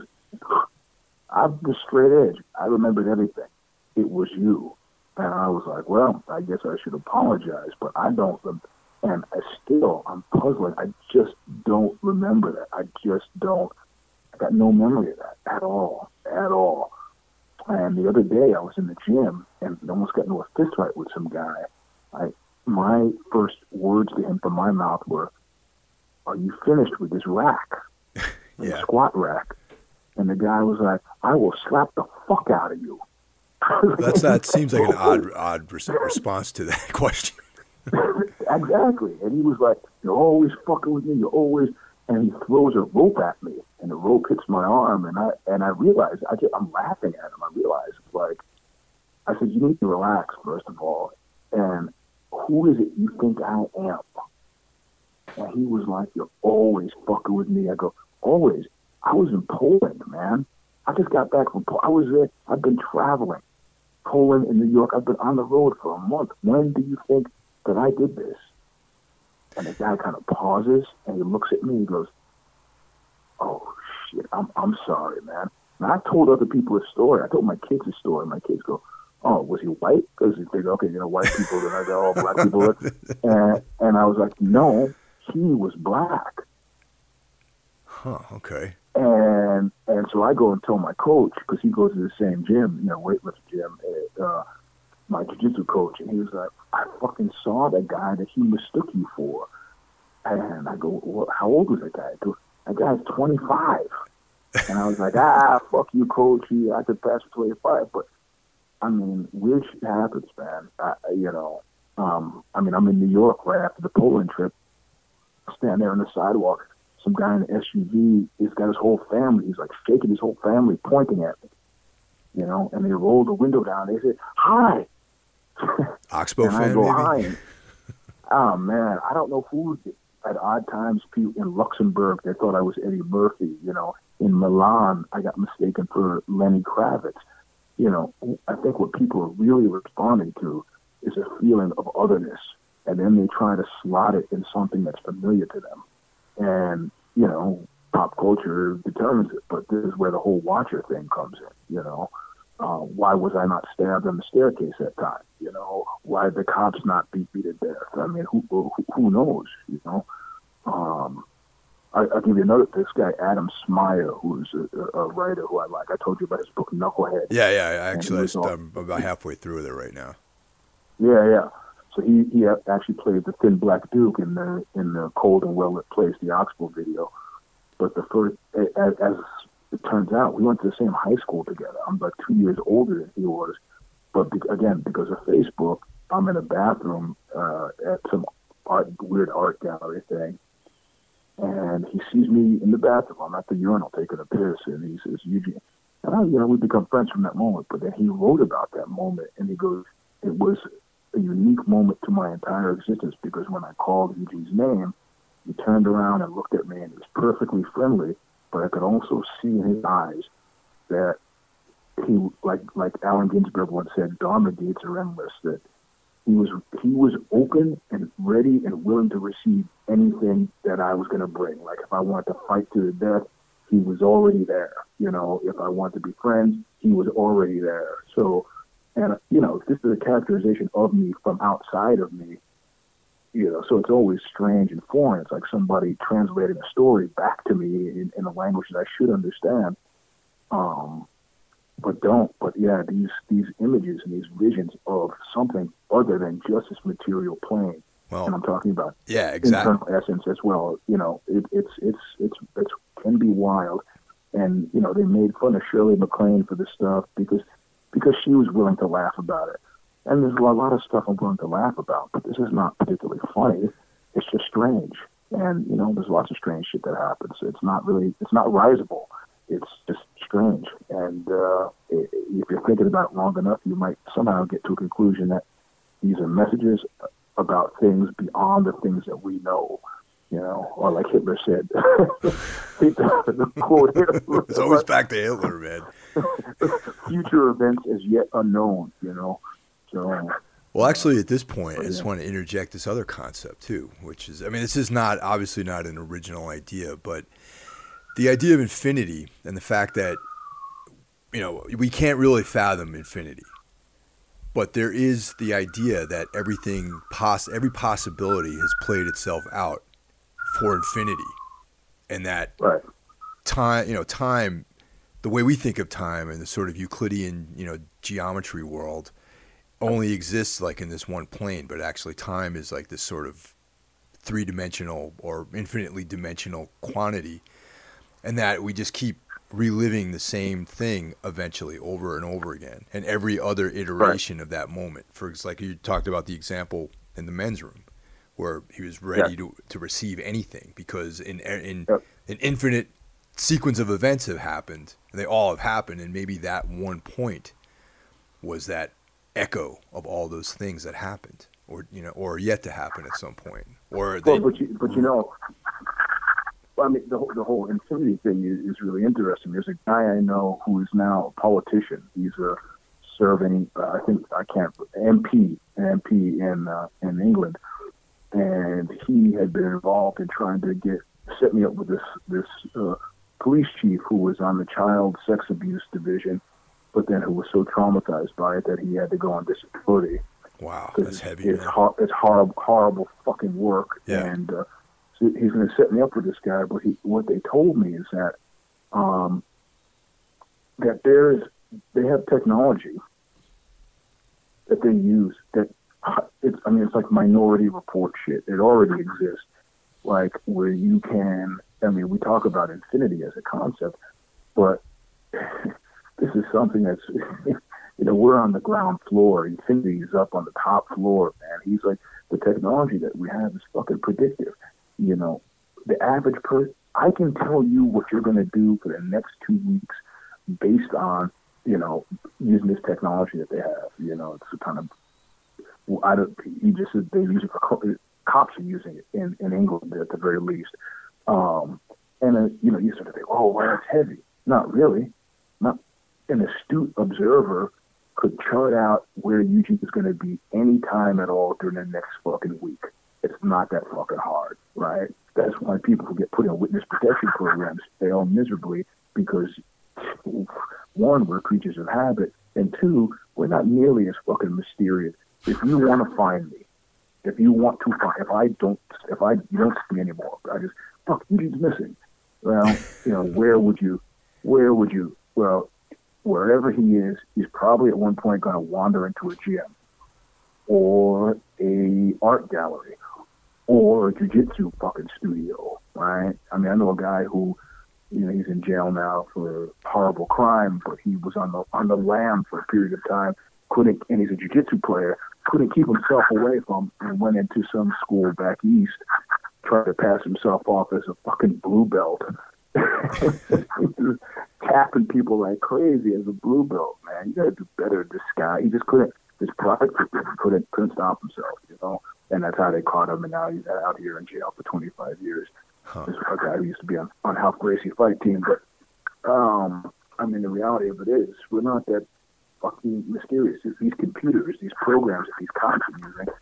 I'm the straight edge. I remembered everything. It was you. And I was like, well, I guess I should apologize, but I don't. And I still, I'm puzzling. I just don't remember that. I just don't. I got no memory of that at all, at all. And the other day, I was in the gym and almost got into a fist fight with some guy. I my first words to him from my mouth were, "Are you finished with this rack, *laughs* yeah. squat rack?" And the guy was like, "I will slap the fuck out of you." *laughs* That's that seems like an *laughs* odd odd response to that question. *laughs* exactly, and he was like, "You're always fucking with me. You're always." And he throws a rope at me, and the rope hits my arm, and I and I realize I just, I'm laughing at him. I realize like I said, you need to relax first of all, and who is it you think I am? And he was like, you're always fucking with me. I go, always. I was in Poland, man. I just got back from Poland. I was there. I've been traveling, Poland and New York. I've been on the road for a month. When do you think that I did this? And the guy kind of pauses and he looks at me and he goes, "Oh shit, I'm I'm sorry, man." And I told other people a story. I told my kids a story. My kids go, "Oh, was he white?" Because they think, okay, you know, white people. Then I go, "Oh, black people." *laughs* and and I was like, "No, he was black." Huh. Okay. And and and so I go and tell my coach because he goes to the same gym, you know, weightlifting gym. At, uh, my jiu-jitsu coach, and he was like, "I fucking saw that guy that he mistook you for." And I go, well, "How old was that guy?" Goes, that guy's 25. And I was like, "Ah, fuck you, coach. He, I could pass for 25." But I mean, weird shit happens, man. I, you know, um, I mean, I'm in New York right after the Poland trip. Stand there on the sidewalk. Some guy in an SUV. He's got his whole family. He's like shaking his whole family, pointing at me. You know, and they roll the window down. They say, "Hi." Oxbow and fan, I go, maybe? Oh man, I don't know who at odd times people in Luxembourg they thought I was Eddie Murphy. You know, in Milan I got mistaken for Lenny Kravitz. You know, I think what people are really responding to is a feeling of otherness, and then they try to slot it in something that's familiar to them. And you know, pop culture determines it, but this is where the whole watcher thing comes in. You know, uh, why was I not stabbed on the staircase that time? You know, why did the cops not beat me to death? I mean, who who, who knows? You know, um, I, I'll give you another. This guy Adam Smyer, who's a, a writer who I like. I told you about his book Knucklehead. Yeah, yeah. Actually, was I'm about halfway through it right now. Yeah, yeah. So he he actually played the Thin Black Duke in the in the Cold and Well Lit Place, the Oxbow video. But the first, as, as it turns out, we went to the same high school together. I'm like two years older than he was. But be, again, because of Facebook, I'm in a bathroom uh, at some art, weird art gallery thing, and he sees me in the bathroom. I'm at the urinal taking a piss, and he says, "Eugene." And I, you know, we become friends from that moment. But then he wrote about that moment, and he goes, "It was a unique moment to my entire existence because when I called Eugene's name, he turned around and looked at me, and he was perfectly friendly. But I could also see in his eyes that he, like like Allen Ginsberg once said, Dharma gates are endless. That he was he was open and ready and willing to receive anything that I was going to bring. Like if I wanted to fight to the death, he was already there. You know, if I wanted to be friends, he was already there. So, and you know, this is a characterization of me from outside of me. You know, so it's always strange and foreign. It's like somebody translating a story back to me in, in a language that I should understand. Um, but don't. But yeah, these these images and these visions of something other than just this material plane, and I'm talking about yeah, exactly. internal essence as well. You know, it, it's it's it's it's can be wild, and you know they made fun of Shirley MacLaine for this stuff because because she was willing to laugh about it. And there's a lot, of stuff I'm going to laugh about, but this is not particularly funny. It's just strange, and you know, there's lots of strange shit that happens. It's not really, it's not risable. It's just strange, and uh, if you're thinking about it long enough, you might somehow get to a conclusion that these are messages about things beyond the things that we know. You know, or like Hitler said, *laughs* the quote Hitler, *laughs* It's always back to Hitler, man. *laughs* future events as yet unknown. You know, so Well, actually, at this point, I just want to interject this other concept too, which is, I mean, this is not obviously not an original idea, but the idea of infinity and the fact that you know we can't really fathom infinity, but there is the idea that everything poss every possibility has played itself out for infinity, and that right, time, you know, time, the way we think of time in the sort of Euclidean, you know, geometry world only exists like in this one plane, but actually time is like this sort of three dimensional or infinitely dimensional quantity. And that we just keep reliving the same thing eventually over and over again. And every other iteration of that moment. For ex- like you talked about the example in the men's room where he was ready Yeah. to, to receive anything because in in Yep. an infinite sequence of events have happened and they all have happened and maybe that one point was that echo of all those things that happened or you know or yet to happen at some point or they Well, but you, but you know, I mean, the whole, the whole infinity thing is, is really interesting. There's a guy I know who is now a politician. He's a serving, uh, I think I can't MP, an MP in uh, in England, and he had been involved in trying to get set me up with this this uh, police chief who was on the child sex abuse division, but then who was so traumatized by it that he had to go on disability wow that's heavy it's, hor- it's horrible, horrible fucking work. Yeah. And uh, so he's going to set me up with this guy. But he, what they told me is that um, that there's they have technology that they use that it's I mean it's like minority report shit. It already exists. Like where you can I mean we talk about infinity as a concept, but *laughs* this is something that's *laughs* you know, we're on the ground floor. Infinity is up on the top floor, man. He's like the technology that we have is fucking predictive. You know, the average person I can tell you what you're gonna do for the next two weeks based on you know, using this technology that they have. You know, it's kind of I don't. He just they use it for cops are using it in in England at the very least. Um, and uh, you know, you sort of think, oh, well, that's heavy. Not really. Not an astute observer could chart out where YouTube is going to be any time at all during the next fucking week. It's not that fucking hard, right? That's why people who get put in witness protection programs fail miserably because one, we're creatures of habit, and two, we're not nearly as fucking mysterious. If you want to find me, if you want to find, if I don't, if I don't see me anymore, I just fuck, Eugene's missing. Well, you know, where would you, where would you? Well, wherever he is, he's probably at one point going to wander into a gym, or a art gallery, or a jujitsu fucking studio, right? I mean, I know a guy who you know, he's in jail now for horrible crime, but he was on the on the lam for a period of time. Couldn't, and he's a jiu-jitsu player. Couldn't keep himself away from, and went into some school back east, tried to pass himself off as a fucking blue belt. *laughs* tapping people like crazy as a blue belt, man. You gotta do better. This guy, he just couldn't. His pride *laughs* couldn't couldn't stop himself, you know. And that's how they caught him, and now he's out here in jail for 25 years. Huh. This a guy who used to be on on Ralph Gracie fight team, but um, I mean the reality of it is we're not that fucking mysterious. These computers, these programs that these cops are using,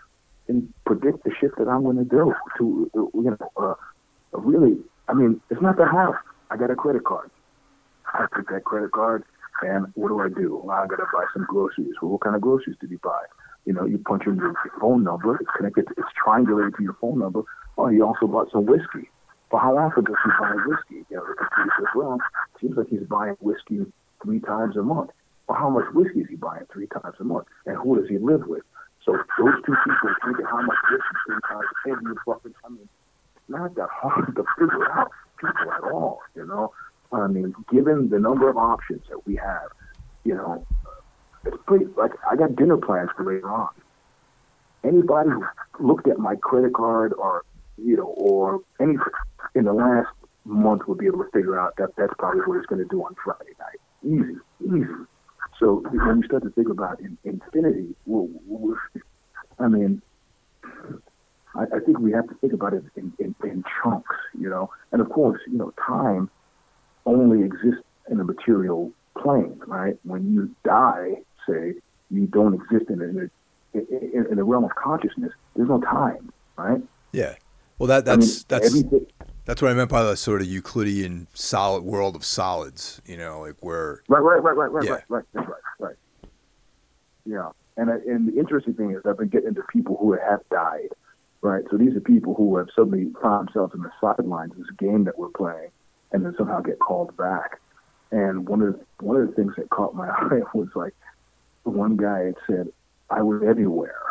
can predict the shit that I'm going to do. To you know, uh, really, I mean, it's not that hard. I got a credit card. I take that credit card, and what do I do? Well, I got to buy some groceries. Well, what kind of groceries did you buy? You know, you punch in your phone number. It's connected. It's triangulated to your phone number. Oh, you also bought some whiskey. Well, how often does he buy whiskey? You know, the computer says, well, seems like he's buying whiskey three times a month. Well, how much whiskey is he buying three times a month? And who does he live with? So those two people figure how much whiskey three times every fucking I mean, not that hard to figure out people at all, you know? I mean, given the number of options that we have, you know, it's pretty, like, I got dinner plans for later on. Anybody who looked at my credit card or, you know, or any in the last month would be able to figure out that that's probably what it's going to do on Friday night. Easy, easy. So when you start to think about in, infinity, we're, we're, I mean, I, I, think we have to think about it in, in, in, chunks, you know. And of course, you know, time only exists in a material plane, right? When you die, say, you don't exist in a, in, in the realm of consciousness. There's no time, right? Yeah. Well, that that's I mean, that's that's what I meant by the sort of Euclidean solid world of solids, you know, like where. Right, right, right, right, right, yeah. right, right, right, right. Yeah, and and the interesting thing is I've been getting into people who have died, right? So these are people who have suddenly found themselves in the sidelines of this game that we're playing, and then somehow get called back. And one of the, one of the things that caught my *laughs* eye was like one guy had said, "I was everywhere,"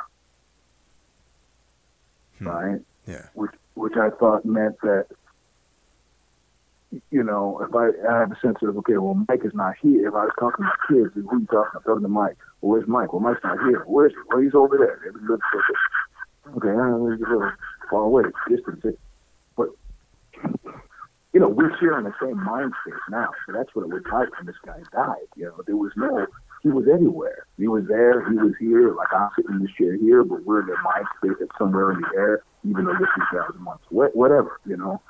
hmm. right? Yeah. Which which I thought meant that you know, if I, I have a sense of, okay, well, Mike is not here. If I was talking to my kids, who are you talking? I'm talking to Mike. Well, where's Mike? Well, Mike's not here. Where's he? Well, he's over there. Okay, a little far away, distance. But, you know, we're sharing the same mind now. So that's what it was like when this guy died. You know, there was no, he was everywhere. He was there, he was here. Like I'm sitting in this chair here, but we're in the mind space that's somewhere in the air, even though this is thousand months. Whatever, you know.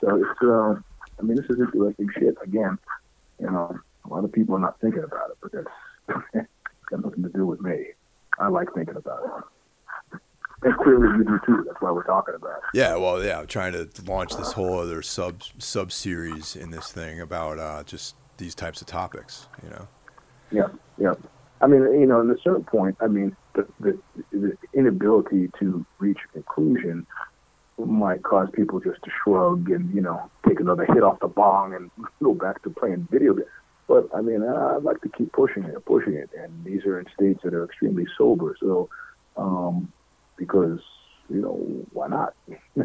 So it's, uh, I mean, this is interesting shit. Again, you know, a lot of people are not thinking about it, but that's *laughs* got nothing to do with me. I like thinking about it. And clearly you do too. That's why we're talking about it. Yeah, well, yeah, I'm trying to launch this whole other sub sub series in this thing about uh, just these types of topics. You know. Yeah, yeah. I mean, you know, at a certain point, I mean, the, the, the inability to reach a conclusion might cause people just to shrug and you know take another hit off the bong and *laughs* go back to playing video games. But I mean, I'd like to keep pushing it, pushing it, and these are in states that are extremely sober. So, um, because you know, why not? *laughs* yeah.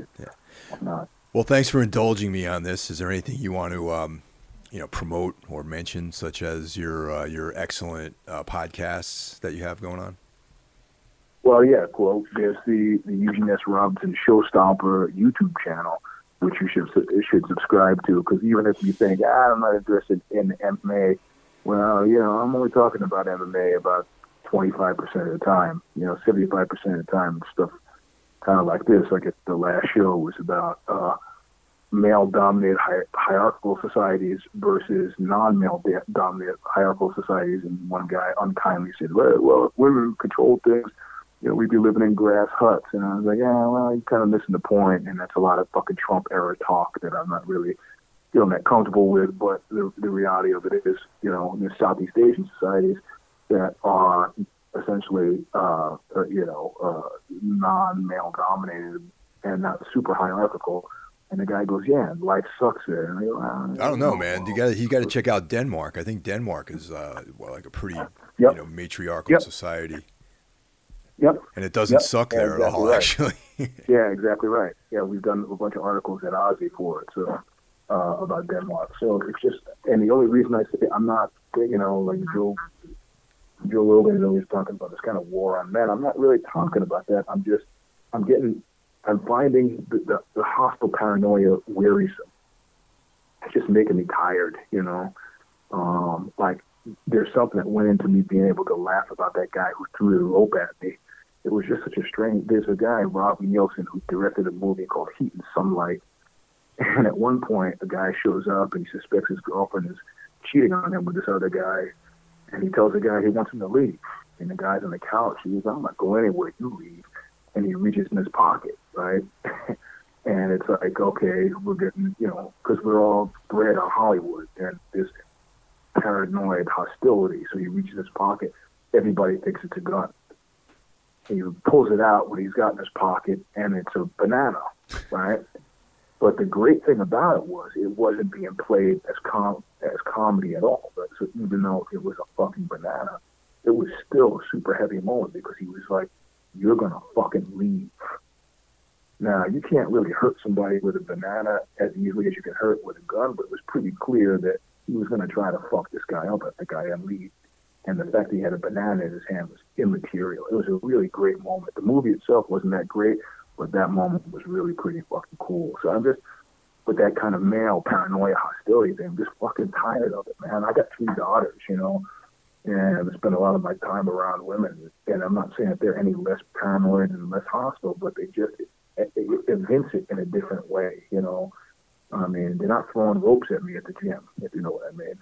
Why not? Well, thanks for indulging me on this. Is there anything you want to, um, you know, promote or mention, such as your uh, your excellent uh, podcasts that you have going on? Well, yeah, well, there's the the Eugene S. Robinson Show Stomper YouTube channel, which you should should subscribe to. Because even if you think ah, I'm not interested in MMA, well, you know, I'm only talking about MMA about 25% of the time. You know, 75% of the time, stuff kind of like this. Like the last show was about uh, male-dominated hi- hierarchical societies versus non-male dominated hierarchical societies, and one guy unkindly said, "Well, well women control things." you know, we'd be living in grass huts. And I was like, yeah, well, you're kind of missing the point. And that's a lot of fucking Trump era talk that I'm not really feeling that comfortable with. But the, the reality of it is, you know, there's Southeast Asian societies that are essentially, uh, uh, you know, uh, non-male dominated and not super hierarchical. And the guy goes, "Yeah, life sucks there." And I, go, I don't know, man. You got you got to check out Denmark. I think Denmark is uh, well, like a pretty yep. you know matriarchal yep. society. Yep. And it doesn't yep. suck there exactly at all, right. actually. *laughs* yeah, exactly right. Yeah, we've done a bunch of articles at OZY for it, so uh, about Denmark. So it's just, and the only reason I say I'm not, you know, like Joe, Joe Rogan is always talking about this kind of war on men. I'm not really talking about that. I'm just, I'm getting, I'm finding the, the, the hostile paranoia wearisome. It's just making me tired, you know. Um, like there's something that went into me being able to laugh about that guy who threw the rope at me it was just such a strange. There's a guy, Robbie Nilsson, who directed a movie called Heat and Sunlight, and at one point, a guy shows up and he suspects his girlfriend is cheating on him with this other guy, and he tells the guy he wants him to leave. And the guy's on the couch. He goes, "I'm not going anywhere. You leave." And he reaches in his pocket, right? *laughs* and it's like, okay, we're getting, you know, because we're all bred on Hollywood and this paranoid hostility. So he reaches his pocket. Everybody thinks it's a gun he pulls it out what he's got in his pocket, and it's a banana, right? But the great thing about it was it wasn't being played as com as comedy at all. But so even though it was a fucking banana, it was still a super heavy moment because he was like, "You're gonna fucking leave." Now you can't really hurt somebody with a banana as easily as you can hurt with a gun, but it was pretty clear that he was gonna try to fuck this guy up at the guy and leave and the fact that he had a banana in his hand was immaterial. It was a really great moment. The movie itself wasn't that great, but that moment was really pretty fucking cool. So I'm just with that kind of male paranoia hostility thing. I'm just fucking tired of it, man. I got three daughters, you know, and I spend a lot of my time around women. And I'm not saying that they're any less paranoid and less hostile, but they just evince it in a different way, you know. I mean, they're not throwing ropes at me at the gym, if you know what I mean.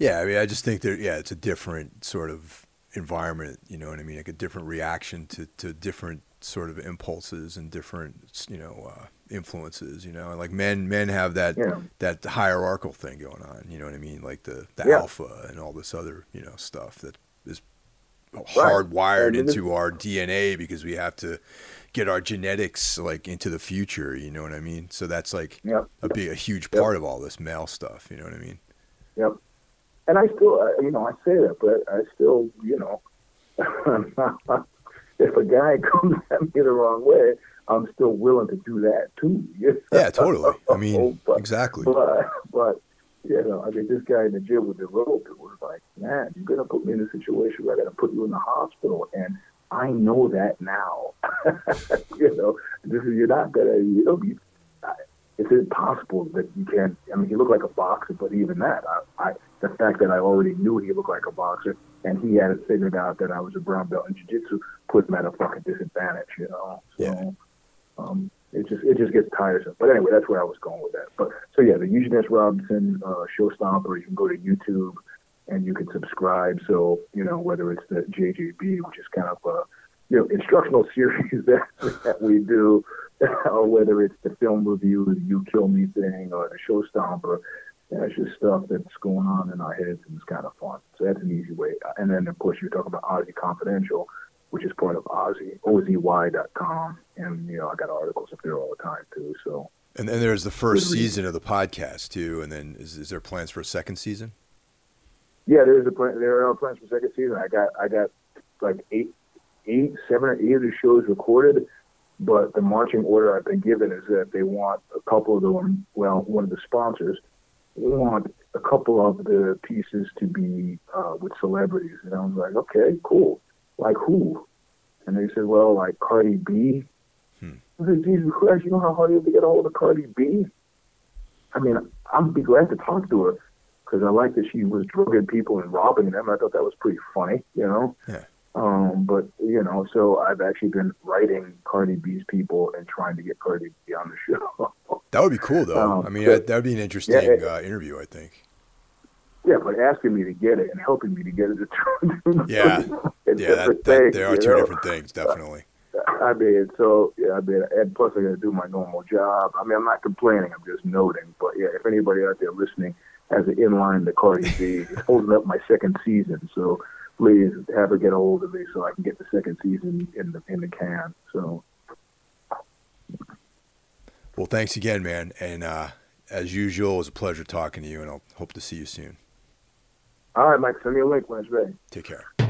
Yeah, I mean, I just think that yeah, it's a different sort of environment. You know what I mean? Like a different reaction to to different sort of impulses and different you know uh, influences. You know, like men men have that yeah. that hierarchical thing going on. You know what I mean? Like the the yeah. alpha and all this other you know stuff that is hardwired right. into our DNA because we have to get our genetics like into the future. You know what I mean? So that's like yep. a big, a huge part yep. of all this male stuff. You know what I mean? Yep. And I still, uh, you know, I say that, but I still, you know, *laughs* if a guy *laughs* comes at me the wrong way, I'm still willing to do that too. yeah, totally. I *laughs* mean, but, exactly. But, but you know, I mean, this guy in the gym with the rope, it was like, man, you're gonna put me in a situation where I gotta put you in the hospital, and I know that now. *laughs* you know, this is you're not gonna, you know. It's impossible that you can't. I mean, he looked like a boxer, but even that, I, I the fact that I already knew he looked like a boxer, and he had it figured out that I was a brown belt in jiu-jitsu, put him at a fucking disadvantage. You know, so. Yeah. Um, it just it just gets tiresome. But anyway, that's where I was going with that. But so yeah, the Eugene S. Robinson uh, Show Stomper. You can go to YouTube and you can subscribe. So you know whether it's the JJB, which is kind of a you know instructional *laughs* series that that we do, *laughs* or whether it's the film review, the You Kill Me thing, or the Show Stomper. That's just stuff that's going on in our heads and it's kind of fun. So that's an easy way. And then of course you're talking about OZY Confidential, which is part of OZY, OZY.com. And, you know, I got articles up there all the time too. So. And then there's the first season of the podcast too. And then is, is there plans for a second season? Yeah, there's a plan. There are plans for second season. I got I got like eight, eight, seven or eight of the shows recorded, but the marching order I've been given is that they want a couple of them. Well, one of the sponsors want a couple of the pieces to be uh, with celebrities, and I was like, okay, cool. Like who? And they said, well, like Cardi B. Hmm. I said, Jesus Christ, you know how hard it is to get a hold of Cardi B? I mean, I'd be glad to talk to her because I like that she was drugging people and robbing them. I thought that was pretty funny, you know. Yeah. Um, but you know, so I've actually been writing Cardi B's people and trying to get Cardi B on the *laughs* show. that would be cool, though. Um, I mean, that would be an interesting yeah, it, uh, interview, I think. Yeah, but asking me to get it and helping me to get it, *laughs* yeah, *laughs* yeah, that, that, there are two know? different things, definitely. I mean, so yeah, I mean, and plus I got to do my normal job. I mean, I'm not complaining. I'm just noting. But yeah, if anybody out there listening has an inline to Cardi B, it's holding up my second season. So please have her get a hold of me so I can get the second season in the in the can. So. Well, thanks again, man. And uh, as usual, it was a pleasure talking to you, and I'll hope to see you soon. All right, Mike. Send me a link when it's ready. Take care.